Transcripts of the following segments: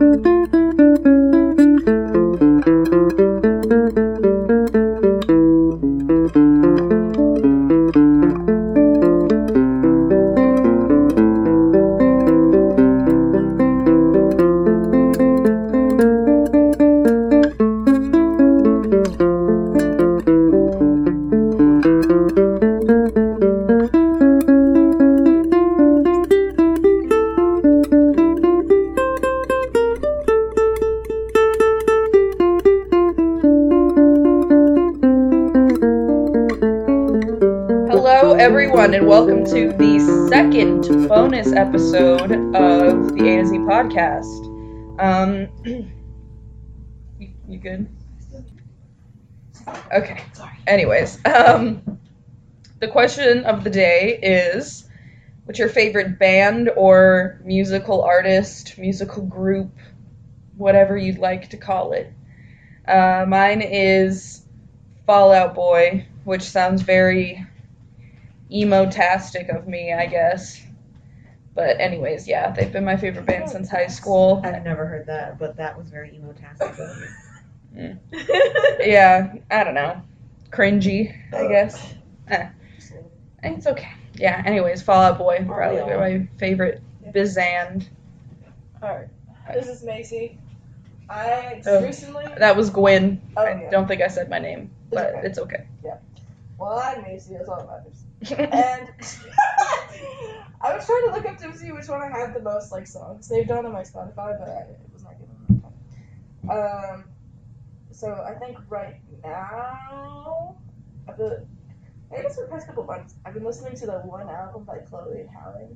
Música episode of the A to Z podcast. Um, you, you good? Okay. Sorry. Anyways, um, the question of the day is what's your favorite band or musical artist, musical group, whatever you'd like to call it? Uh, mine is Fall Out Boy, which sounds very emo-tastic of me, I guess. But anyways, yeah, they've been my favorite band since high school. I've never heard that, but that was very emo-tastic. Yeah, I don't know. Cringy, I guess. Eh, it's okay. Yeah, anyways, Fall Out Boy, probably yeah. my favorite bizand. Alright, this is Macy. I just Oh. recently. That was Gwen. Oh, I yeah. don't think I said my name, but okay. it's okay. Yeah. Well, I'm Macy, that's all that matters. And I was trying to look up to see which one I had the most like songs saved on on my Spotify, but I, it was not giving me time. Um, so I think right now, I feel, I guess for the past couple months, I've been listening to the one album by Chloe and Halle.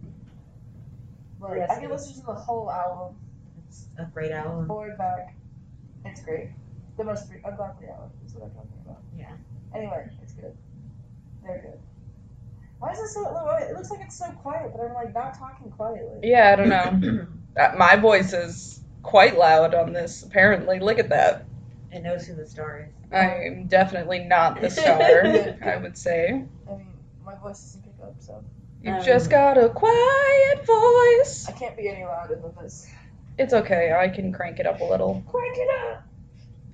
Like, Yes, I can listen to the whole album It's a great album. forward back. It's great. The most free, ungodly album is what I'm talking about. Yeah. Anyway, it's good. Very good. Why is it so? It looks like it's so quiet, but I'm like not talking quietly. Yeah, I don't know. Uh, my voice is quite loud on this, apparently. Look at that. It knows who the star is. I'm definitely not the star, I would say. I mean, my voice doesn't pick up, so You Um, just got a quiet voice. I can't be any louder than this. It's okay, I can crank it up a little. Crank it up.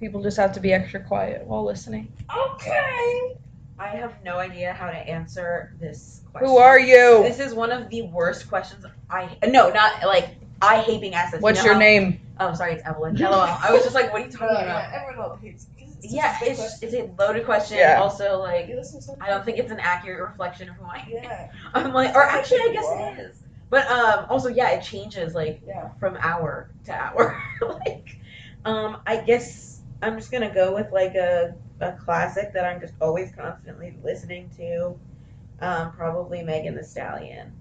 People just have to be extra quiet while listening. Okay. I have no idea how to answer this question. Who are you? This is one of the worst questions I. No, not like I hate being asked this. You What's know your how- name? Oh, sorry, it's Evelyn. LOL. I was just like, what are you talking about? yeah, everyone else hates. 'cause it's a Yeah, it's question. it's a loaded question. Yeah. Also, like, You listen to something? I don't think it's an accurate reflection of who I am. Yeah. I'm like, or actually, I guess it is. But um, also, yeah, it changes like Yeah. from hour to hour. like, um, I guess I'm just gonna go with like a a classic that I'm just always constantly listening to. Um, probably Megan Thee Stallion.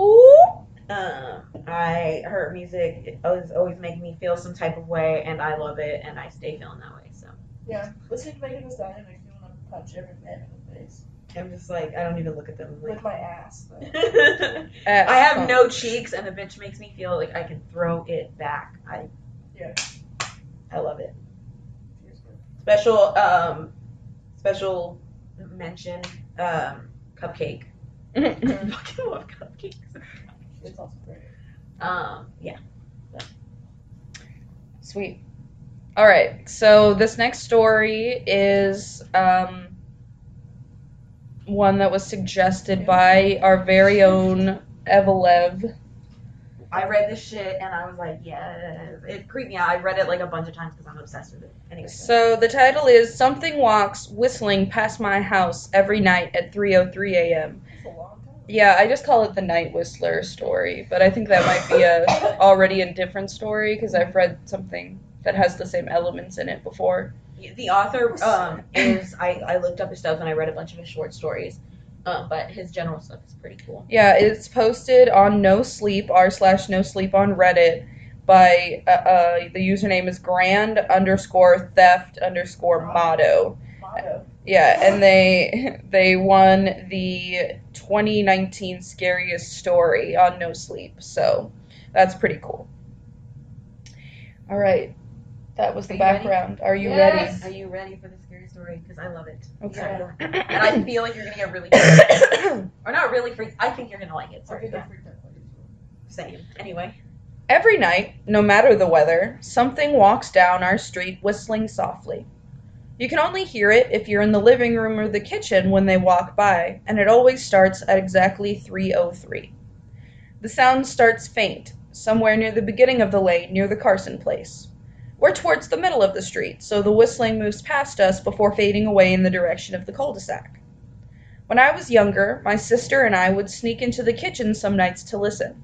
Ooh. Um, I her music it always always making me feel some type of way, and I love it, and I stay feeling that way. So Yeah. Listening to Megan Thee Stallion makes me want to punch every man in the face I'm just like I don't even look at them. I'm with like, my ass. But I have no cheeks, and the bitch makes me feel like I can throw it back. I Yeah. I love it. Cheers, bro. Special um special mention um cupcake. I fucking love cupcakes. It's also great. Um yeah. Sweet. All right. So this next story is um, one that was suggested by our very own Evalev. I read this shit and I was like, yes. It creeped me out. I read it like a bunch of times because I'm obsessed with it. Anyway. So the title is "Something Walks Whistling Past My House Every Night at 3:03 a.m." It's a long time. Yeah, I just call it the Night Whistler story, but I think that might be a already a different story because I've read something that has the same elements in it before. The author um, is I, I looked up his stuff and I read a bunch of his short stories, um, but his general stuff is pretty cool. Yeah, it's posted on No Sleep r slash No Sleep on Reddit by uh, uh, the username is grand underscore theft underscore motto. Motto. Yeah, and they they won the 2019 scariest story on No Sleep, so that's pretty cool. All right, that was the Are you ready? background. Are you Yes. Are you ready for the scary story? Because I love it. ready? Yeah. And I feel like you're gonna get really freaked. or not really freaked. I think you're gonna like it. I Sorry. think I freaked out. Same. Anyway. Every night, no matter the weather, something walks down our street whistling softly. You can only hear it if you're in the living room or the kitchen when they walk by, and it always starts at exactly 3:03. The sound starts faint, somewhere near the beginning of the lane near the Carson place. We're towards the middle of the street, so the whistling moves past us before fading away in the direction of the cul-de-sac. When I was younger, my sister and I would sneak into the kitchen some nights to listen.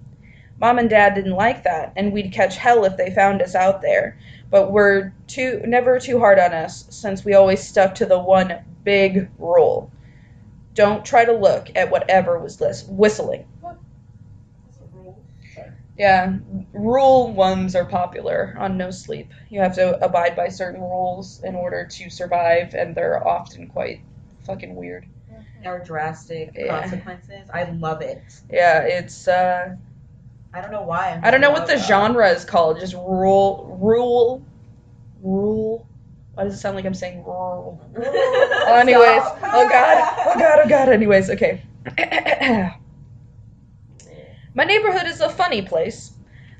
Mom and Dad didn't like that, and we'd catch hell if they found us out there, but were too never too hard on us since we always stuck to the one big rule. Don't try to look at whatever was whistling. That's a rule. Sorry. Yeah, rule ones are popular on No Sleep. You have to abide by certain rules in order to survive, and they're often quite fucking weird. Or drastic Yeah. consequences. I love it. Yeah, it's uh I don't know why. I'm I don't know what the genre is called. Just rule rule rule. Why does it sound like I'm saying rural? Oh, anyways, oh god, oh god, oh god. Anyways, okay. My neighborhood is a funny place.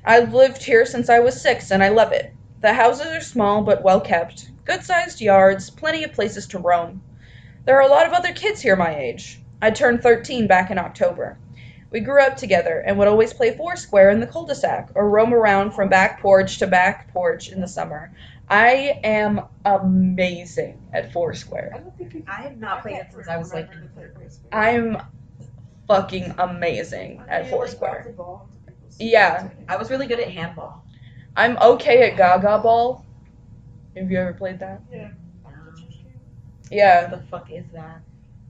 I've lived here since I was six, and I love it. The houses are small but well kept, good-sized yards, plenty of places to roam. There are a lot of other kids here my age. I turned 13 back in October. We grew up together and would always play foursquare in the cul-de-sac or roam around from back porch to back porch in the summer. I am amazing at I foursquare. don't think I have not played it since I was like. remember to play Foursquare. I'm fucking amazing Are at you, like, foursquare. bounce the ball into people's Yeah. I was really good at handball. I'm okay at Gaga Ball. Have you ever played that? Yeah. Yeah. What the fuck is that?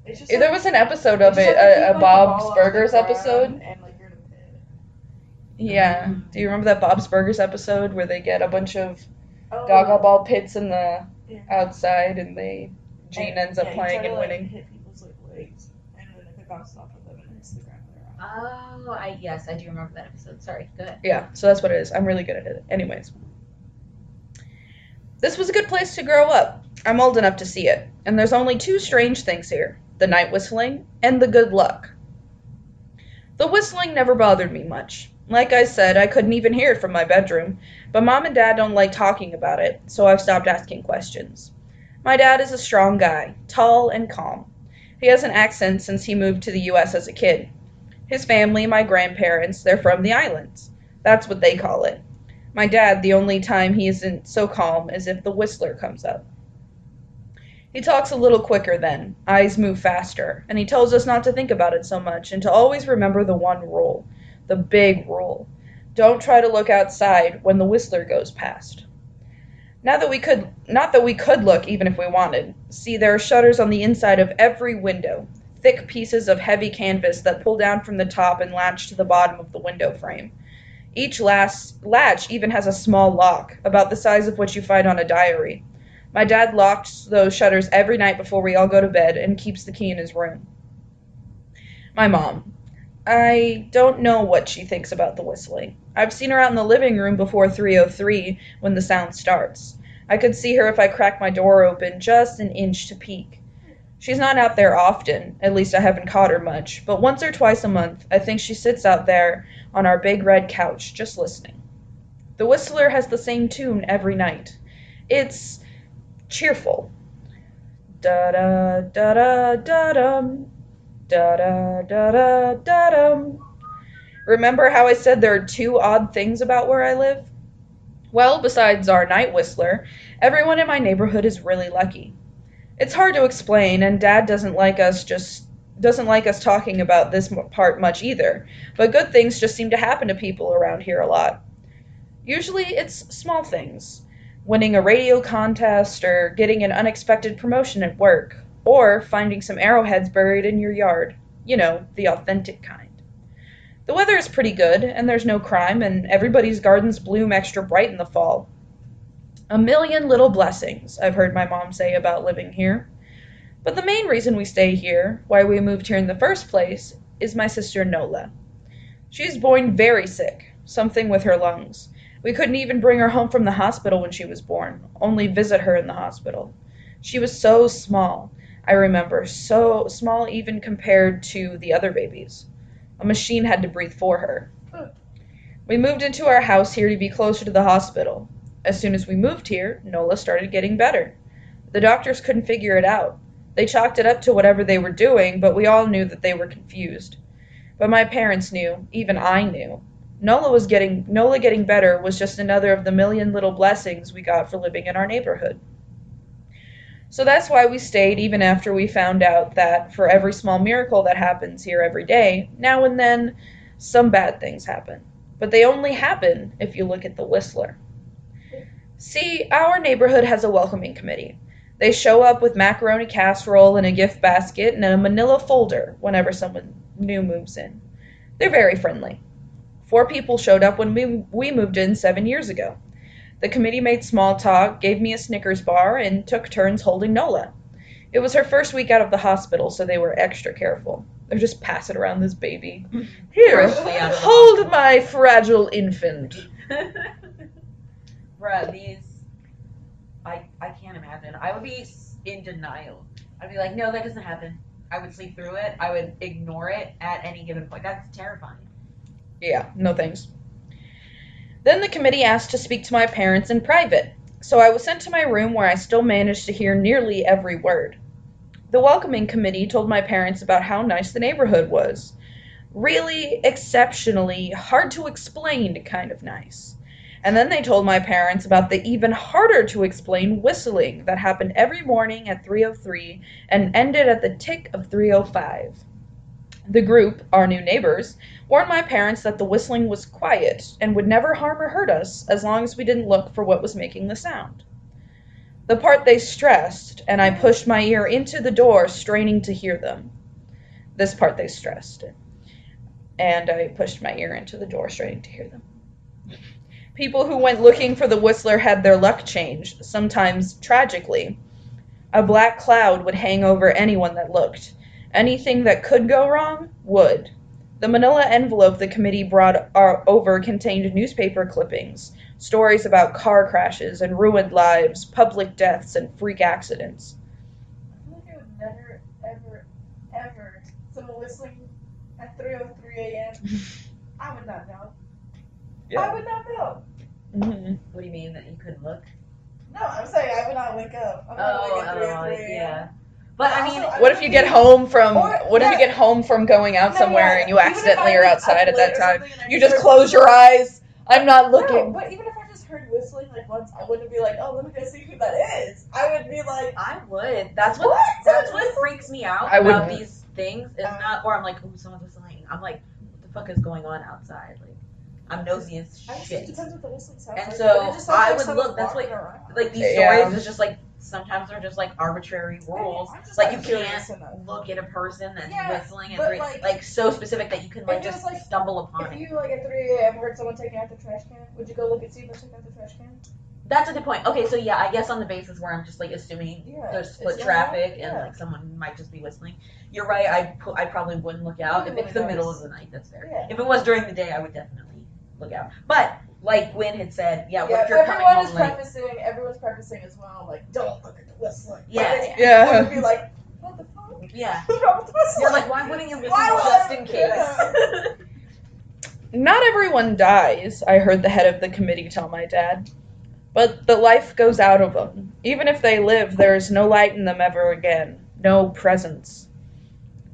It's just There was an episode of just it, like uh, you keep, a, like, Bob's ball on the Burgers episode. And like you're in a pit. Yeah. Do you remember that Bob's Burgers episode where they get a bunch of Oh, Gaga Ball pits in the Yeah. outside and they Gene And- ends up yeah, you playing try to, and like, winning? Hit people's like legs, and then if it off of them and hits the ground, they're out. Oh, I yes, I do remember that episode. Sorry, go ahead. Yeah, so that's what it is. I'm really good at it. Anyways. This was a good place to grow up. I'm old enough to see it. And there's only two strange things here the night whistling and the good luck. The whistling never bothered me much. Like I said, I couldn't even hear it from my bedroom, but mom and dad don't like talking about it, so I've stopped asking questions. My dad is a strong guy, tall and calm. He has an accent since he moved to the US as a kid. His family, my grandparents, they're from the islands. That's what they call it. My dad, the only time he isn't so calm is if the whistler comes up. He talks a little quicker then, eyes move faster, and he tells us not to think about it so much and to always remember the one rule, the big rule. Don't try to look outside when the whistler goes past. Now that we could not that we could look even if we wanted. See there are shutters on the inside of every window, thick pieces of heavy canvas that pull down from the top and latch to the bottom of the window frame. Each last latch even has a small lock, about the size of what you find on a diary. My dad locks those shutters every night before we all go to bed and keeps the key in his room. My mom. I don't know what she thinks about the whistling. I've seen her out in the living room before 303 when the sound starts. I could see her if I cracked my door open just an inch to peek. She's not out there often, at least I haven't caught her much, but once or twice a month I think she sits out there on our big red couch just listening. The whistler has the same tune every night. It's cheerful. Da da da da da dum. Da da da da da dum. Remember how I said there are two odd things about where I live? Well, besides our night whistler, everyone in my neighborhood is really lucky. It's hard to explain, and Dad doesn't like us just doesn't like us talking about this part much either. But good things just seem to happen to people around here a lot. Usually, it's small things, winning a radio contest or getting an unexpected promotion at work, or finding some arrowheads buried in your yard. You know, the authentic kind. The weather is pretty good, and there's no crime, and everybody's gardens bloom extra bright in the fall. A million little blessings, I've heard my mom say about living here. But the main reason we stay here, why we moved here in the first place, is my sister Nola. She's born very sick, something with her lungs. We couldn't even bring her home from the hospital when she was born, only visit her in the hospital. She was so small, I remember, so small even compared to the other babies. A machine had to breathe for her. We moved into our house here to be closer to the hospital. As soon as we moved here, Nola started getting better. The doctors couldn't figure it out. They chalked it up to whatever they were doing, but we all knew that they were confused. But my parents knew, even I knew. Nola was getting Nola getting better was just another of the million little blessings we got for living in our neighborhood. So that's why we stayed even after we found out that for every small miracle that happens here every day, now and then some bad things happen. But they only happen if you look at the Whistler. See, our neighborhood has a welcoming committee. They show up with macaroni casserole and a gift basket and a manila folder whenever someone new moves in. They're very friendly. Four people showed up when we, we moved in seven years ago. The committee made small talk, gave me a Snickers bar, and took turns holding Nola. It was her first week out of the hospital, so they were extra careful. They're just passing around this baby. Here, Freshly out of the hold my fragile infant. Bruh, these. I, I can't imagine. I would be in denial. I'd be like, no, that doesn't happen. I would sleep through it. I would ignore it at any given point. That's terrifying. Yeah, no thanks. Then the committee asked to speak to my parents in private, so I was sent to my room where I still managed to hear nearly every word. The welcoming committee told my parents about how nice the neighborhood was. Really exceptionally hard to explain kind of nice. And then they told my parents about the even harder to explain whistling that happened every morning at 3:03 and ended at the tick of 3:05. The group, our new neighbors, warned my parents that the whistling was quiet and would never harm or hurt us as long as we didn't look for what was making the sound. The part they stressed, and I pushed my ear into the door, straining to hear them. This part they stressed, and I pushed my ear into the door, straining to hear them. People who went looking for the whistler had their luck changed, sometimes tragically. A black cloud would hang over anyone that looked. Anything that could go wrong would. The manila envelope the committee brought over contained newspaper clippings, stories about car crashes and ruined lives, public deaths, and freak accidents. I feel like I would never, ever, ever someone whistling at 3:03 a.m. I would not know. I would not know. Mhm. What do you mean that you couldn't look? No, I'm saying I would not wake up. I'm not Oh, waking at 3 oh, 3 a.m. yeah. But I mean, Also, I What if you get home from Or- what if you get home from going out No, somewhere yeah, and you even accidentally I are outside at that time? something and I You just close your eyes. I'm not No, looking. but even if I just heard whistling like once, I wouldn't be like, oh, let me go see who that is. I would be like, I would. That's what. What? That's what freaks me out I about wouldn't. these things. Is Uh, not, or I'm like, oh, someone's whistling. I'm like, what the fuck is going on outside? Like, I'm nosy as I just, it shit. depends what the whistling And so, but it just sounds I like would someone look- that's walking what- around. Like these Yeah. stories um, is just like sometimes they're just like arbitrary rules. I'm just Like you can't look at a person that's Yeah, whistling at three, like- like, so specific that you can like just like, stumble upon If it. you like at 3 a.m. heard someone taking out the trash can, would you go look and see if they're taking out the trash can? That's a good point. Okay, so yeah, I guess on the basis where I'm just like assuming Yeah, there's split not- traffic and like someone might just be whistling. You're right. I pu- I probably wouldn't look out if wouldn't it's the middle of the night. That's fair. Yeah. If it was during the day, I would definitely look out. But like Gwen had said, yeah, what yeah, if you're coming everyone home is late? prefacing. Everyone's prefacing as well. Like, don't look at the whistling. Yeah. But then Yeah. I would be like, what the fuck? Yeah. What's wrong with the whistling? You're like, why wouldn't you whistle Why would just I- in case? Not everyone dies, I heard the head of the committee tell my dad. But the life goes out of them. Even if they live, there is no light in them ever again. No presence.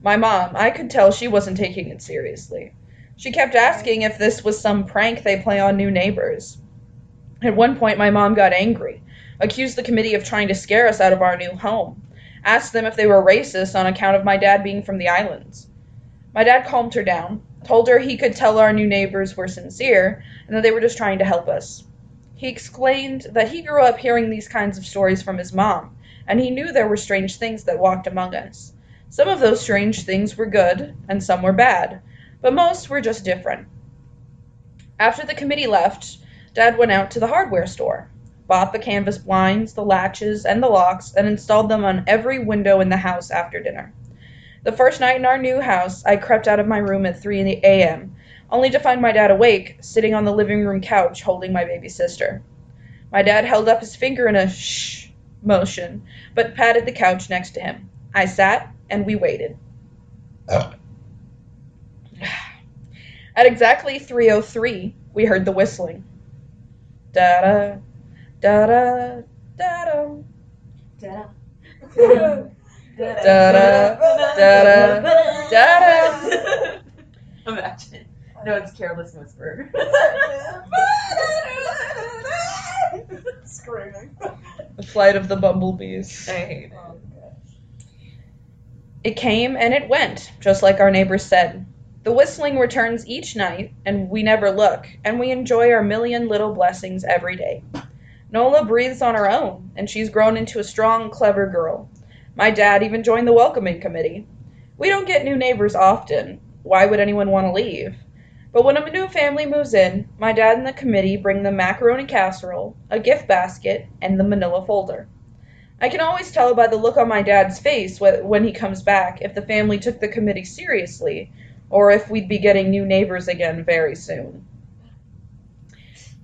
My mom, I could tell she wasn't taking it seriously. She kept asking if this was some prank they play on new neighbors. At one point, my mom got angry, accused the committee of trying to scare us out of our new home, asked them if they were racist on account of my dad being from the islands. My dad calmed her down, told her he could tell our new neighbors were sincere and that they were just trying to help us. He explained that he grew up hearing these kinds of stories from his mom, and he knew there were strange things that walked among us. Some of those strange things were good, and some were bad, but most were just different. After the committee left, Dad went out to the hardware store, bought the canvas blinds, the latches, and the locks, and installed them on every window in the house after dinner. The first night in our new house, I crept out of my room at 3 a.m., only to find my dad awake, sitting on the living room couch holding my baby sister. My dad held up his finger in a shh motion, but patted the couch next to him. I sat, and we waited. Oh. At exactly 3:03, we heard the whistling. Da da da da da da. da da da da da da da da. Imagine. No, it's Careless Whisper. Screaming. The flight of the bumblebees. I hate it. Oh. It came and it went, just like our neighbors said. The whistling returns each night, and we never look, and we enjoy our million little blessings every day. Nola breathes on her own, and she's grown into a strong, clever girl. My dad even joined the welcoming committee. We don't get new neighbors often. Why would anyone want to leave? But when a new family moves in, my dad and the committee bring the macaroni casserole, a gift basket, and the manila folder. I can always tell by the look on my dad's face when he comes back if the family took the committee seriously or if we'd be getting new neighbors again very soon.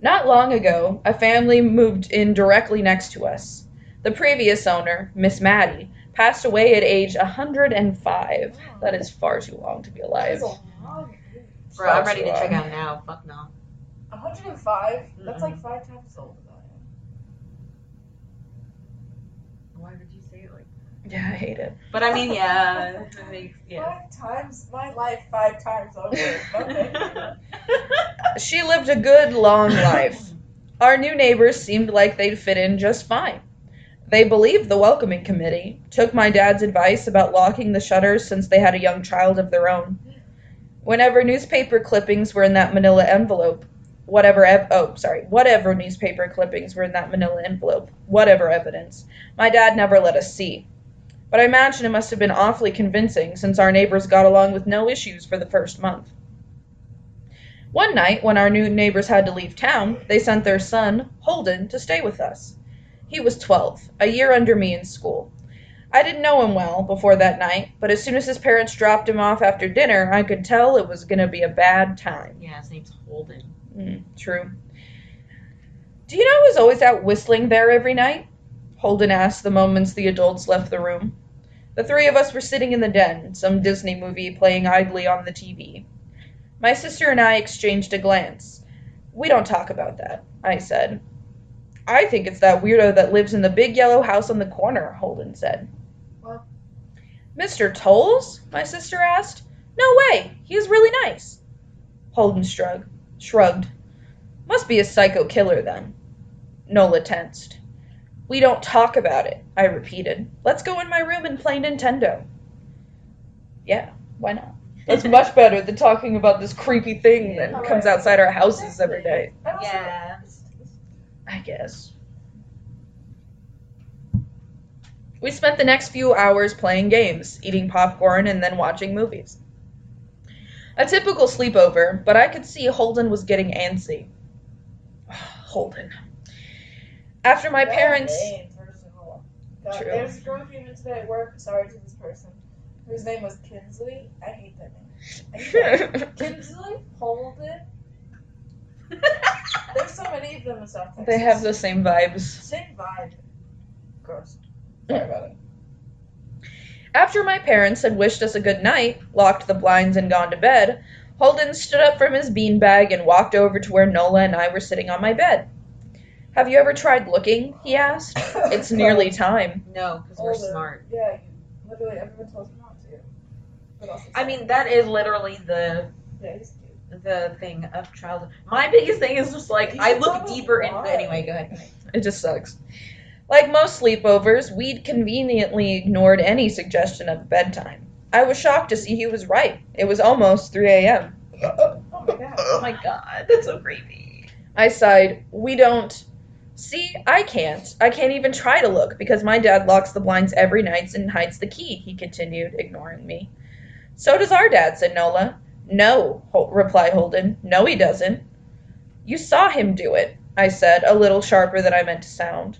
Not long ago, a family moved in directly next to us. The previous owner, Miss Maddie, passed away at age 105. That is far too long to be alive. is a long. Bro, I'm ready to check out now. Fuck no. 105? That's like five times as old as I am. Why would you say it like Yeah, I hate it. But I mean, yeah. it makes- yeah. Five times my life, five times over. Okay. She lived a good, long life. Our new neighbors seemed like they'd fit in just fine. They believed the welcoming committee, took my dad's advice about locking the shutters since they had a young child of their own. Whenever newspaper clippings were in that manila envelope, whatever ev- oh sorry, whatever newspaper clippings were in that manila envelope, whatever evidence, my dad never let us see. But I imagine it must have been awfully convincing since our neighbors got along with no issues for the first month. One night, when our new neighbors had to leave town, they sent their son, Holden, to stay with us. He was 12, a year under me in school. I didn't know him well before that night, but as soon as his parents dropped him off after dinner, I could tell it was going to be a bad time. Yeah, his name's Holden. Mm, true. Do you know who's always out whistling there every night? Holden asked the moments the adults left the room. The three of us were sitting in the den, some Disney movie playing idly on the TV. My sister and I exchanged a glance. We don't talk about that, I said. I think it's that weirdo that lives in the big yellow house on the corner, Holden said. What? Mr. Tolles? My sister asked. No way, he's really nice. Holden shrugged. Shrugged. Must be a psycho killer then. Nola tensed. We don't talk about it, I repeated. Let's go in my room and play Nintendo. Yeah, why not? That's much better than talking about this creepy thing that comes outside our houses every day. And Yeah. I guess. We spent the next few hours playing games, eating popcorn, and then watching movies. A typical sleepover, but I could see Holden was getting antsy. Holden. After my Bad parents. name, first of all. God, True. There's a girl came in today at work. Sorry to this person. Whose name was Kinsley. I hate that name. I hate that. Kinsley Holden. There's so many of them in South Texas. they have the same vibes. same vibe. Gross. Mm. Sorry about it. After my parents had wished us a good night, locked the blinds, and gone to bed, Holden stood up from his beanbag and walked over to where Nola and I were sitting on my bed. Have you ever tried looking? he asked. It's nearly time. No, because we're Older. smart. Yeah, you, literally everyone tells me not to. But also I mean, that is literally the yeah, he's cute. the thing of childhood. My biggest thing is just like You I look tell deeper them into. why. Anyway, go ahead. It just sucks. Like most sleepovers, we'd conveniently ignored any suggestion of bedtime. I was shocked to see he was right. It was almost 3 a.m. Oh my god. Oh my god, that's so creepy. I sighed, We don't. See, I can't. I can't even try to look because my dad locks the blinds every night and hides the key, he continued, ignoring me. So does our dad, said Nola. No, replied Holden. No, he doesn't. You saw him do it, I said, a little sharper than I meant to sound.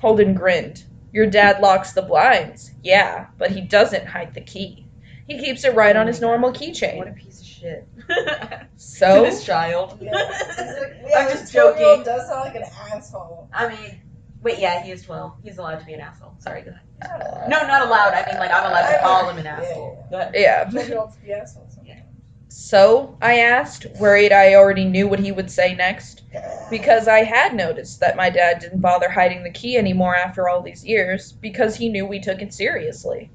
Holden grinned. Your dad locks the blinds. Yeah, but he doesn't hide the key. He keeps it right oh on his normal keychain. What a piece of shit. So, to this child. Yeah, like, yeah, I'm this just joking. Does sound like an asshole. I mean, wait, yeah, he is 12. He's allowed to be an asshole. Sorry, go ahead. He's not. No, not allowed. I mean, like, I'm allowed to call him an asshole. yeah, Go ahead. yeah. Be assholes. So? I asked, worried I already knew what he would say next. Because I had noticed that my dad didn't bother hiding the key anymore after all these years, because he knew we took it seriously.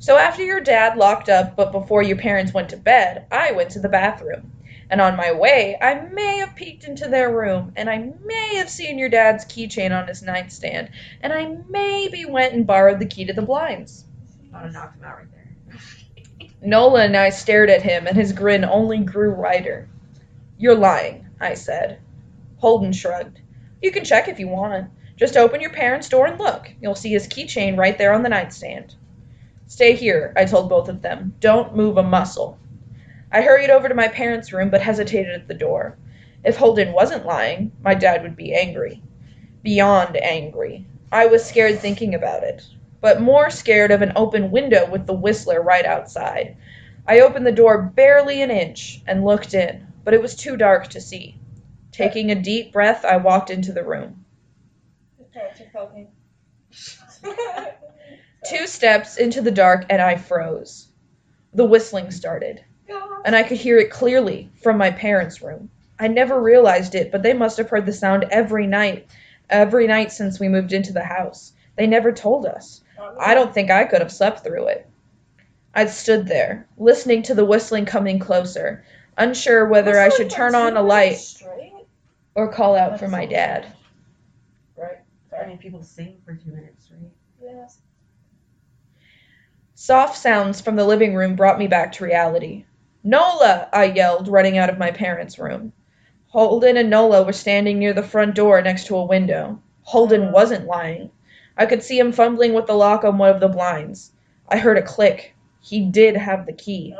So after your dad locked up, but before your parents went to bed, I went to the bathroom. And on my way, I may have peeked into their room, and I may have seen your dad's keychain on his nightstand, and I maybe went and borrowed the key to the blinds. I have knocked him out right there. Nola and I stared at him, and his grin only grew wider. You're lying, I said. Holden shrugged. You can check if you want. Just open your parents' door and look. You'll see his keychain right there on the nightstand. Stay here, I told both of them. Don't move a muscle. I hurried over to my parents' room but hesitated at the door. If Holden wasn't lying, my dad would be angry. Beyond angry. I was scared thinking about it, but more scared of an open window with the whistler right outside. I opened the door barely an inch and looked in, but it was too dark to see. Taking a deep breath, I walked into the room. Two steps into the dark and I froze. The whistling started, and I could hear it clearly from my parents' room. I never realized it, but they must have heard the sound every night, every night since we moved into the house. They never told us. I don't think I could have slept through it. I stood there, listening to the whistling coming closer, unsure whether I should turn on a light Straight? or call out for my dad. Right. I mean, people sing for two minutes right? Yes. Soft sounds from the living room brought me back to reality. Nola! I yelled, running out of my parents' room. Holden and Nola were standing near the front door next to a window. Holden wasn't lying. I could see him fumbling with the lock on one of the blinds. I heard a click. He did have the key.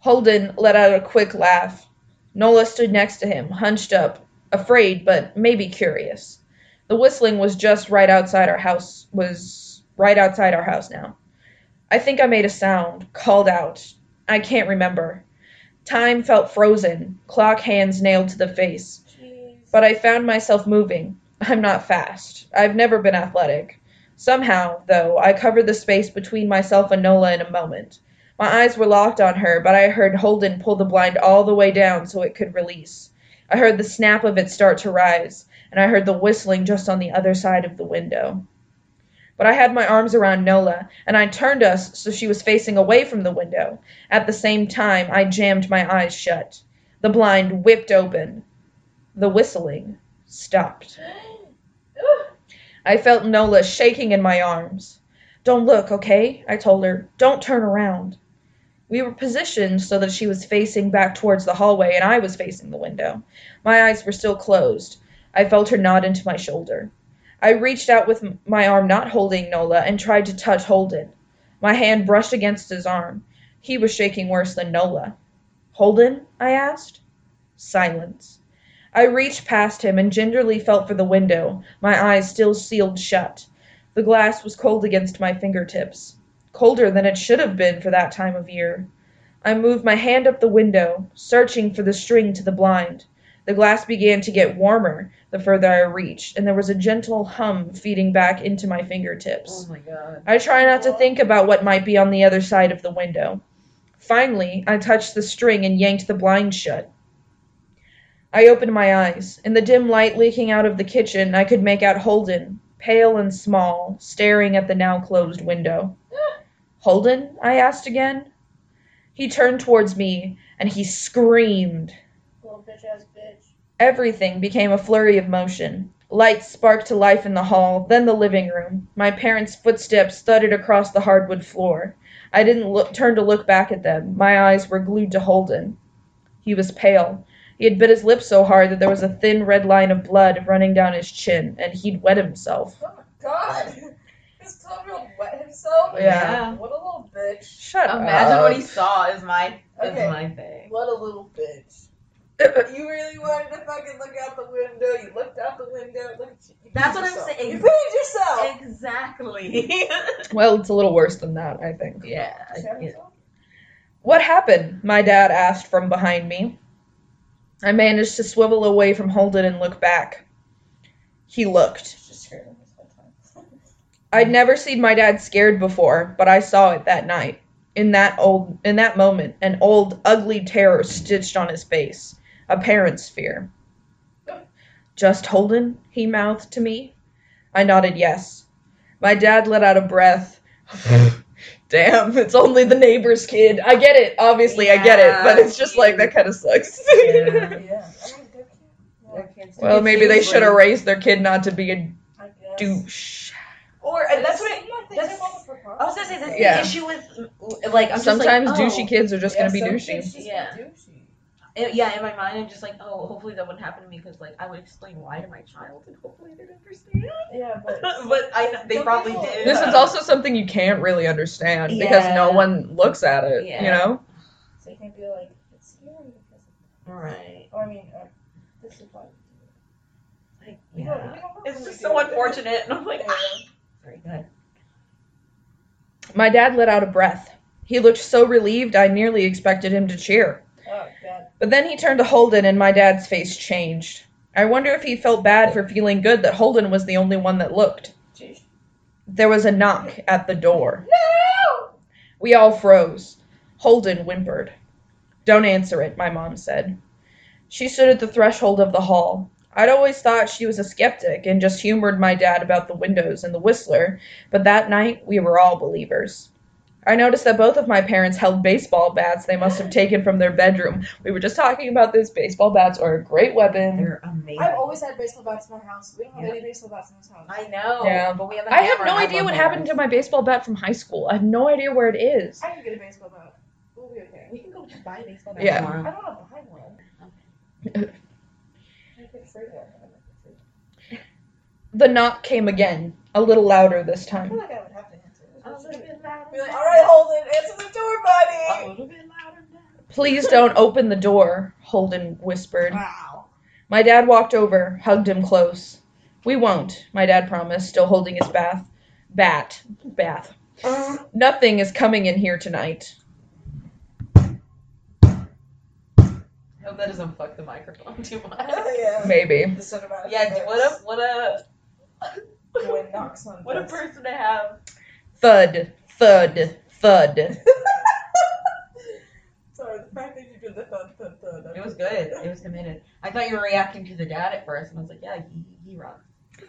Holden let out a quick laugh. Nola stood next to him, hunched up, afraid but maybe curious. The whistling was just right outside our house, was right outside our house now. I think I made a sound, called out. I can't remember. Time felt frozen, clock hands nailed to the face. Jeez. But I found myself moving. I'm not fast. I've never been athletic. Somehow, though, I covered the space between myself and Nola in a moment. My eyes were locked on her, but I heard Holden pull the blind all the way down so it could release. I heard the snap of it start to rise, and I heard the whistling just on the other side of the window. But I had my arms around Nola, and I turned us so she was facing away from the window. At the same time, I jammed my eyes shut. The blind whipped open. The whistling stopped. I felt Nola shaking in my arms. Don't look, okay? I told her. Don't turn around. We were positioned so that she was facing back towards the hallway and I was facing the window. My eyes were still closed. I felt her nod into my shoulder. I reached out with my arm not holding Nola and tried to touch Holden. My hand brushed against his arm. He was shaking worse than Nola. Holden? I asked. Silence. I reached past him and gingerly felt for the window, my eyes still sealed shut. The glass was cold against my fingertips, colder than it should have been for that time of year. I moved my hand up the window, searching for the string to the blind. The glass began to get warmer the further I reached, and there was a gentle hum feeding back into my fingertips. Oh my god. I try not to think about what might be on the other side of the window. Finally, I touched the string and yanked the blind shut. I opened my eyes. In the dim light leaking out of the kitchen, I could make out Holden, pale and small, staring at the now closed window. Holden? I asked again. He turned towards me and he screamed. Little bitch ass bitch. Everything became a flurry of motion. Lights sparked to life in the hall, then the living room. My parents' footsteps thudded across the hardwood floor. I didn't look, turn to look back at them. My eyes were glued to Holden. He was pale. He had bit his lip so hard that there was a thin red line of blood running down his chin, and he'd wet himself. Oh my god. This twelve-year-old wet himself. Yeah. What a little bitch. Shut Imagine up. what he saw is my Okay. is my thing. What a little bitch. You really wanted to fucking look out the window. You looked out the window. Look at you. you That's peed what I'm saying. You peed yourself. Exactly. well, it's a little worse than that, I think. yeah. Yeah. What happened? My dad asked from behind me. I managed to swivel away from Holden and look back. He looked. Just scared him this whole time. I'd never seen my dad scared before, but I saw it that night. In that old in that moment, an old ugly terror stitched on his face, a parent's fear. Just Holden, he mouthed to me. I nodded yes. My dad let out a breath. Damn, it's only the neighbor's kid. I get it, obviously, I get it, but it's just like that kind of sucks. Yeah. Yeah. I mean, they're cute. Their Yeah, kids well, maybe they should have raised their kid not to be a douche. Or and that's what I, that's- take all the precautions. I was gonna say. That's Yeah. the issue with like I'm Sometimes just like, douchey oh. kids are just Yeah, gonna be some douchey. Yeah. douchey. Uh, yeah, in my mind, I'm just like, oh, hopefully that wouldn't happen to me because, like, I would explain why to my child and hopefully they'd understand. Yeah, but but I, they Some probably people- did. This is also something you can't really understand because no one looks at it, Yeah. you know? so you can't be like, it's scary because right. Or I mean, uh, this is why. Like, We don't- yeah. don't It's just do so it. unfortunate, and I'm like, Yeah. ah. very good. My dad let out a breath. He looked so relieved I nearly expected him to cheer. Oh god. But then he turned to Holden and my dad's face changed. I wonder if he felt bad for feeling good that Holden was the only one that looked. Jeez. There was a knock at the door. No! We all froze. Holden whimpered. Don't answer it, my mom said. She stood at the threshold of the hall. I'd always thought she was a skeptic and just humored my dad about the windows and the whistler, but that night we were all believers. I noticed that both of my parents held baseball bats they must have taken from their bedroom. We were just talking about this. Baseball bats are a great weapon. They're amazing. I've always had baseball bats in my house. We don't have Yeah. any baseball bats in this house. I know. Yeah. But we have a I have no and idea love what happened to my baseball bat from high school. I have no idea where it is. I can get a baseball bat. We'll be okay. We can go just buy a baseball bat Yeah. I don't want to buy one. I get free one. The knock came again, a little louder this I time. feel like I Be like, all right, Holden, answer the door, A little bit louder. Please don't open the door, Holden whispered. Wow. My dad walked over, hugged him close. We won't, my dad promised, still holding his bath. Bat. Bath. Uh, Nothing is coming in here tonight. I hope that doesn't fuck the microphone too much. yeah. Maybe. The cinematic Yeah, effects. what a what a When knocks on what a person to have. Thud. Thud. Thud. Sorry, the fact that you did the thud, thud, thud. It was good. It was committed. I thought you were reacting to the dad at first, and I was like, yeah, he he runs.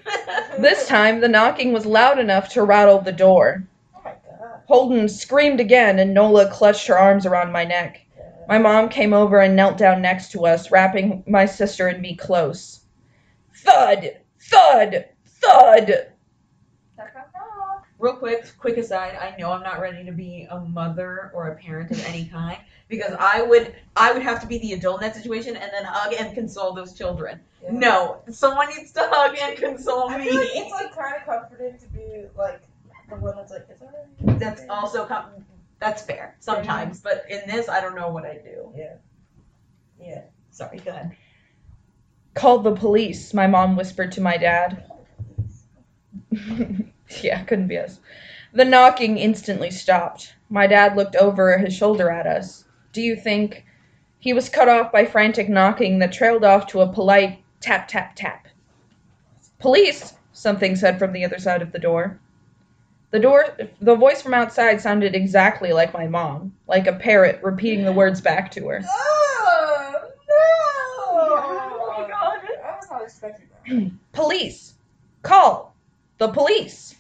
This time, the knocking was loud enough to rattle the door. Oh my god. Holden screamed again, and Nola clutched her arms around my neck. My mom came over and knelt down next to us, wrapping my sister and me close. Thud! Thud! Thud! Real quick, quick aside. I know I'm not ready to be a mother or a parent of any kind because I would I would have to be the adult in that situation and then hug and console those children. Yeah. No, someone needs to hug and console I me. feel like it's like kind of comforting to be like the one that's like, it's alright. That's also com- that's fair sometimes, but in this, I don't know what I do. Yeah. Yeah. Sorry, go ahead. Call the police, my mom whispered to my dad. yeah, couldn't be us. The knocking instantly stopped. My dad looked over his shoulder at us. Do you think he was cut off by frantic knocking that trailed off to a polite tap tap tap? Police, something said from the other side of the door. The door the voice from outside sounded exactly like my mom, like a parrot repeating the words back to her. Oh, no! Oh my God. I was not expecting that. Police! Call! The police!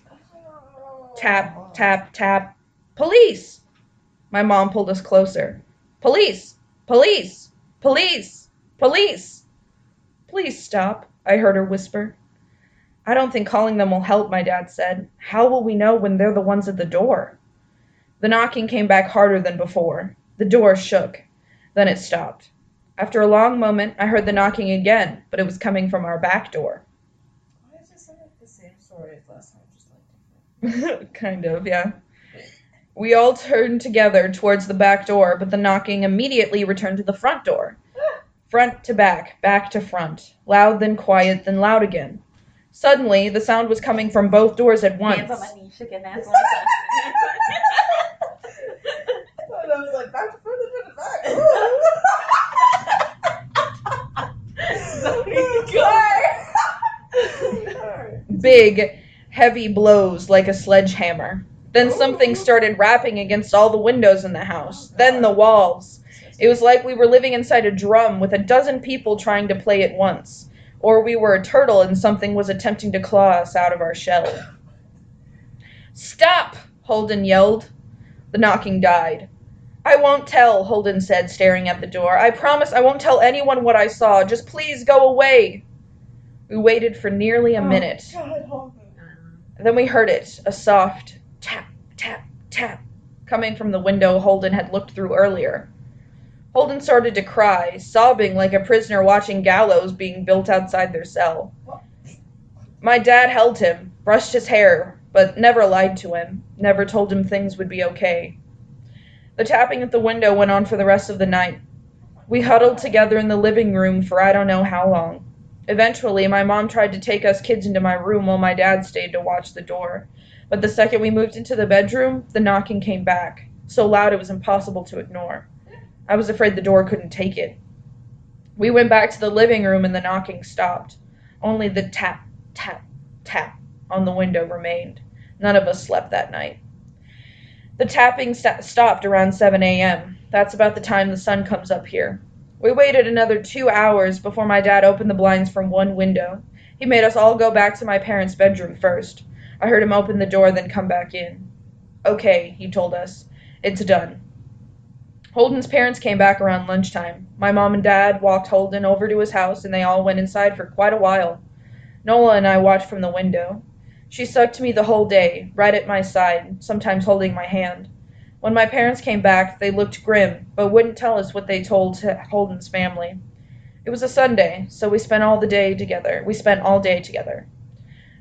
Tap, tap, tap. Police! My mom pulled us closer. Police! Police! Police! Police! Please stop, I heard her whisper. I don't think calling them will help, my dad said. How will we know when they're the ones at the door? The knocking came back harder than before. The door shook. Then it stopped. After a long moment, I heard the knocking again, but it was coming from our back door. Why is sound like the same story as last time? Just like different. kind of, yeah. We all turned together towards the back door, but the knocking immediately returned to the front door. Front to back, back to front. Loud, then quiet, then loud again. Suddenly, the sound was coming from both doors at once. Hands on my knees, shaking ass. And I was like, back to front and to back. Sorry. Big, heavy blows like a sledgehammer. Then something started rapping against all the windows in the house, then the walls. It was like we were living inside a drum with a dozen people trying to play at once, or we were a turtle and something was attempting to claw us out of our shell. Stop! Holden yelled. The knocking died. I won't tell, Holden said, staring at the door. I promise I won't tell anyone what I saw. Just please go away. We waited for nearly a Oh, minute. God. Then we heard it a soft tap, tap, tap coming from the window Holden had looked through earlier. Holden started to cry, sobbing like a prisoner watching gallows being built outside their cell. My dad held him, brushed his hair, but never lied to him, never told him things would be okay. The tapping at the window went on for the rest of the night. We huddled together in the living room for I don't know how long. Eventually, my mom tried to take us kids into my room while my dad stayed to watch the door. But the second we moved into the bedroom, the knocking came back, so loud it was impossible to ignore. I was afraid the door couldn't take it. We went back to the living room and the knocking stopped. Only the tap, tap, tap on the window remained. None of us slept that night. The tapping sta stopped around 7 a.m. That's about the time the sun comes up here. We waited another two hours before my dad opened the blinds from one window. He made us all go back to my parents' bedroom first. I heard him open the door, then come back in. Okay, he told us. It's done. Holden's parents came back around lunchtime. My mom and dad walked Holden over to his house, and they all went inside for quite a while. Nola and I watched from the window. She sucked me the whole day, right at my side, sometimes holding my hand. When my parents came back, they looked grim, but wouldn't tell us what they told to Holden's family. It was a Sunday, so we spent all the day together. We spent all day together.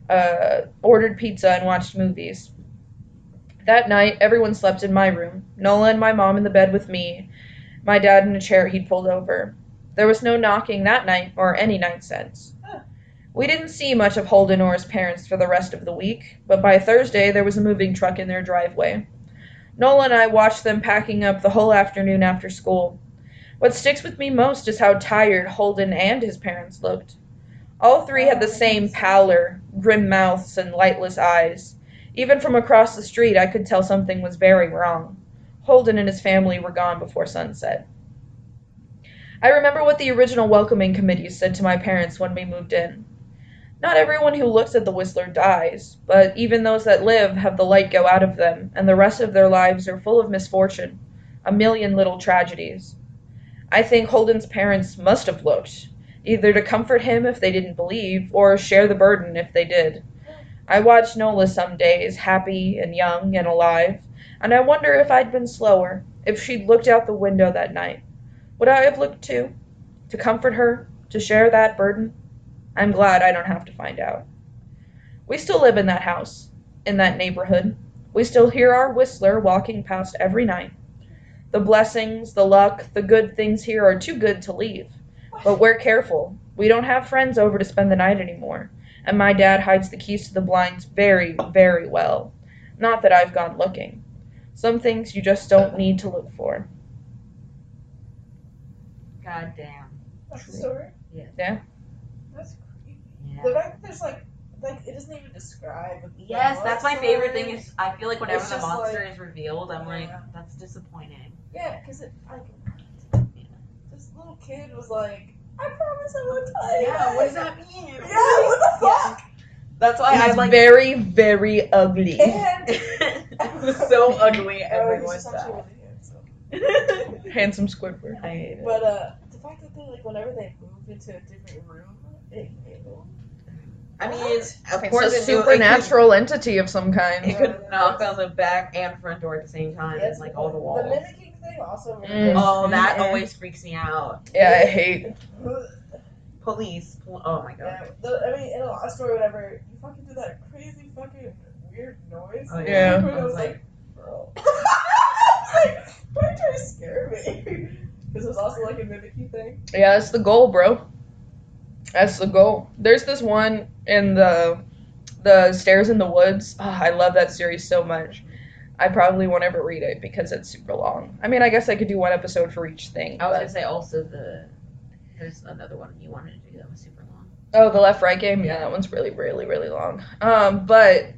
Uh, ordered pizza and watched movies. That night, everyone slept in my room. Nola and my mom in the bed with me, my dad in a chair he'd pulled over. There was no knocking that night, or any night since. We didn't see much of Holden or his parents for the rest of the week, but by Thursday there was a moving truck in their driveway. Nola and I watched them packing up the whole afternoon after school. What sticks with me most is how tired Holden and his parents looked. All three had the oh, same pallor, grim mouths, and lightless eyes. Even from across the street, I could tell something was very wrong. Holden and his family were gone before sunset. I remember what the original welcoming committee said to my parents when we moved in. Not everyone who looks at the Whistler dies, but even those that live have the light go out of them, and the rest of their lives are full of misfortune, a million little tragedies. I think Holden's parents must have looked, either to comfort him if they didn't believe, or share the burden if they did. I watch Nola some days, happy and young and alive, and I wonder if I'd been slower, if she'd looked out the window that night. Would I have looked too? To comfort her? To share that burden? I'm glad I don't have to find out. We still live in that house, in that neighborhood. We still hear our whistler walking past every night. The blessings, the luck, the good things here are too good to leave. But we're careful. We don't have friends over to spend the night anymore. And my dad hides the keys to the blinds very, very well. Not that I've gone looking. Some things you just don't need to look for. God damn. That's the story? Yeah. Yeah. That's creepy. Yeah. The fact that there's like, like it doesn't even describe. the Yes, that's my favorite thing. Is I feel like whenever It's the just monster like- is revealed, I'm like, Yeah. that's disappointing. Yeah, because it like this little kid was like, I promise I won't tell you. Yeah, what does that mean? Yeah, what the fuck? That's why I He's like. very, very ugly. And so ugly. Oh, Everyone's he's actually that. really handsome. Handsome Squidward. I hate it. But uh, the fact that they like whenever they move into a different room, it, it I mean, of It's course, a it knew- it supernatural entity of some kind. could, it could knock on the back and front door at the same time, and like all the walls. The mimicking thing also. Mm. Oh, that Mhm. always freaks me out. Yeah, I hate. Police. Oh my god. Yeah, the, I mean, in a last story, whatever, you fucking do that crazy fucking weird noise. Oh, yeah. I was like, bro. I was like, why are you trying to scare me? Because it was also like a mimicking thing. Yeah, that's the goal, bro. That's the goal. There's this one in the the stairs in the woods. Oh, I love that series so much. I probably won't ever read it because it's super long. I mean, I guess I could do one episode for each thing. I was but- gonna say also the. There's another one you wanted to do that was super long. Oh, the left right game. Yeah, that one's really, really, really long. Um, but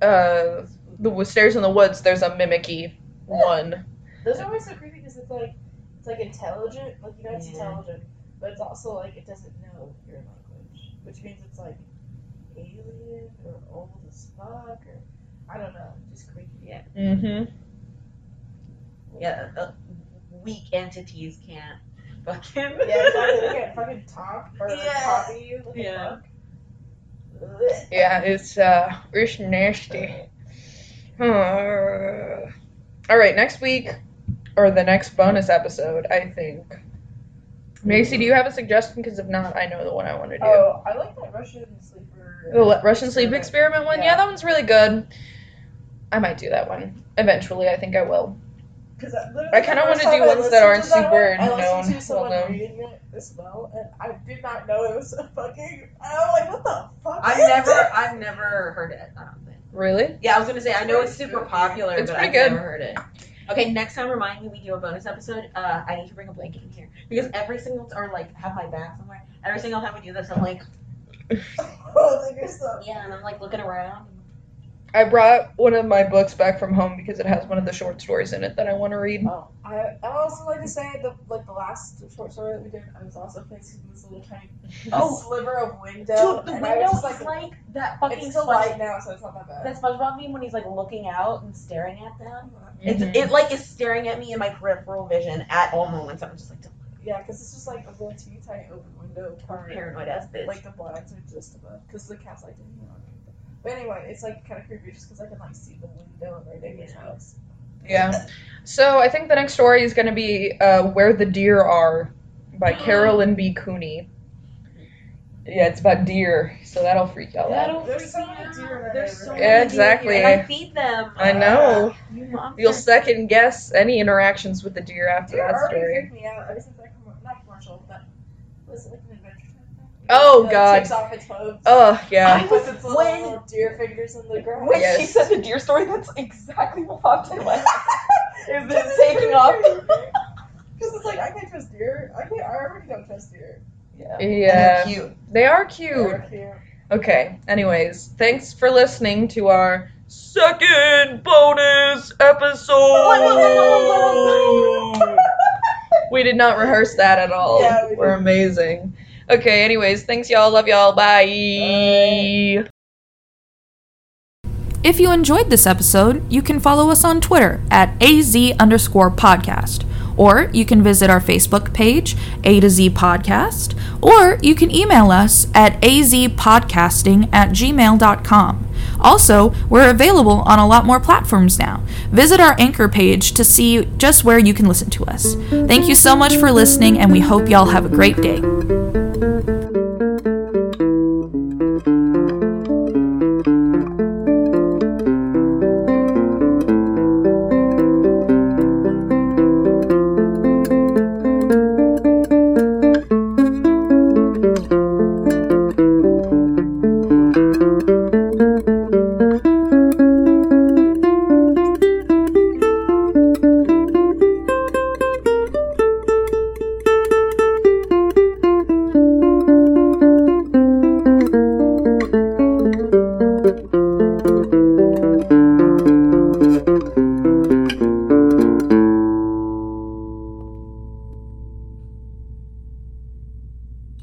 uh, the stairs in the woods, there's a mimicky one. Those are always so creepy because it's like it's like intelligent, like you know it's Yeah. intelligent, but it's also like it doesn't know your language, which means it's like alien or old as fuck or I don't know, just creepy. Yeah. Mm-hmm. Yeah, uh, weak entities can't fucking. Yeah, exactly. They can't fucking talk or like, Yeah. copy you. What Yeah. fuck? Yeah, it's uh, it's nasty. Uh, all right, next week or the next bonus episode, I think. Macy, do you have a suggestion? Because if not, I know the one I want to do. Oh, I like that Russian sleeper. The Le- Russian sleep experiment one? Yeah. Yeah. that one's really good. I might do that one eventually. I think I will. Because I kinda wanna do ones that aren't super I known, listened to someone well-known. reading it as well, and I did not know it was a fucking. I was like, what the fuck? I've never, it? I've never heard it. I don't think. Really? Yeah, I was gonna say I know it's super popular, It's but pretty I've good. never heard it. Okay, next time remind me we do a bonus episode. Uh, I need to bring a blanket in here because every single or like have my bag somewhere. Every single time we do this, I'm like, oh, like you're so. yeah, and I'm like looking around. I brought one of my books back from home because it has one of the short stories in it that I want to read. Oh, I, I also like to say the like the last short story that we did. I was also facing this little tiny Oh. sliver of window, Dude, the and window is like, like, that fucking it's still Sponge- light now, so it's not that bad. that SpongeBob meme when he's like looking out and staring at them. It's Mhm. it like is staring at me in my peripheral vision at all moments. I'm just like Yeah, because it's just like a little teeny tiny open window part. paranoid ass bitch. Like the blinds are just above, because the cat's like didn't know. But anyway, it's like kind of creepy just because I can like see the window of my neighbor's Yeah. house. Yeah. So I think the next story is going to be uh, Where the Deer Are by Caroline B. Cooney. Yeah, it's about deer, so that'll freak y'all out. That'll There's freak so many out. deer There's so many Yeah, deer exactly. here, I feed them. I know. You monster. You'll second guess any interactions with the deer after Deer that already story. freaked me out ever since that commercial. Not commercial, but was it like an adventure time? Oh, It God. Takes off its hooves. Oh, yeah. and puts its little, When- little deer fingers in the grass. When Yes. she said the deer story, that's exactly what popped in my head. Is this taking off? Because it's like I can't trust deer. I can't. I already don't trust deer. Yeah. Yeah. And they're cute. They are cute. They're cute. Okay, anyways, thanks for listening to our second bonus episode. we did not rehearse that at all. Yeah, we We're didn't. amazing. Okay, anyways, thanks y'all. Love y'all. Bye. If you enjoyed this episode, you can follow us on Twitter at AZ underscore podcast. Or you can visit our Facebook page, A to Z Podcast, or you can email us at azpodcasting at gmail.com. Also, we're available on a lot more platforms now. Visit our anchor page to see just where you can listen to us. Thank you so much for listening, and we hope y'all have a great day.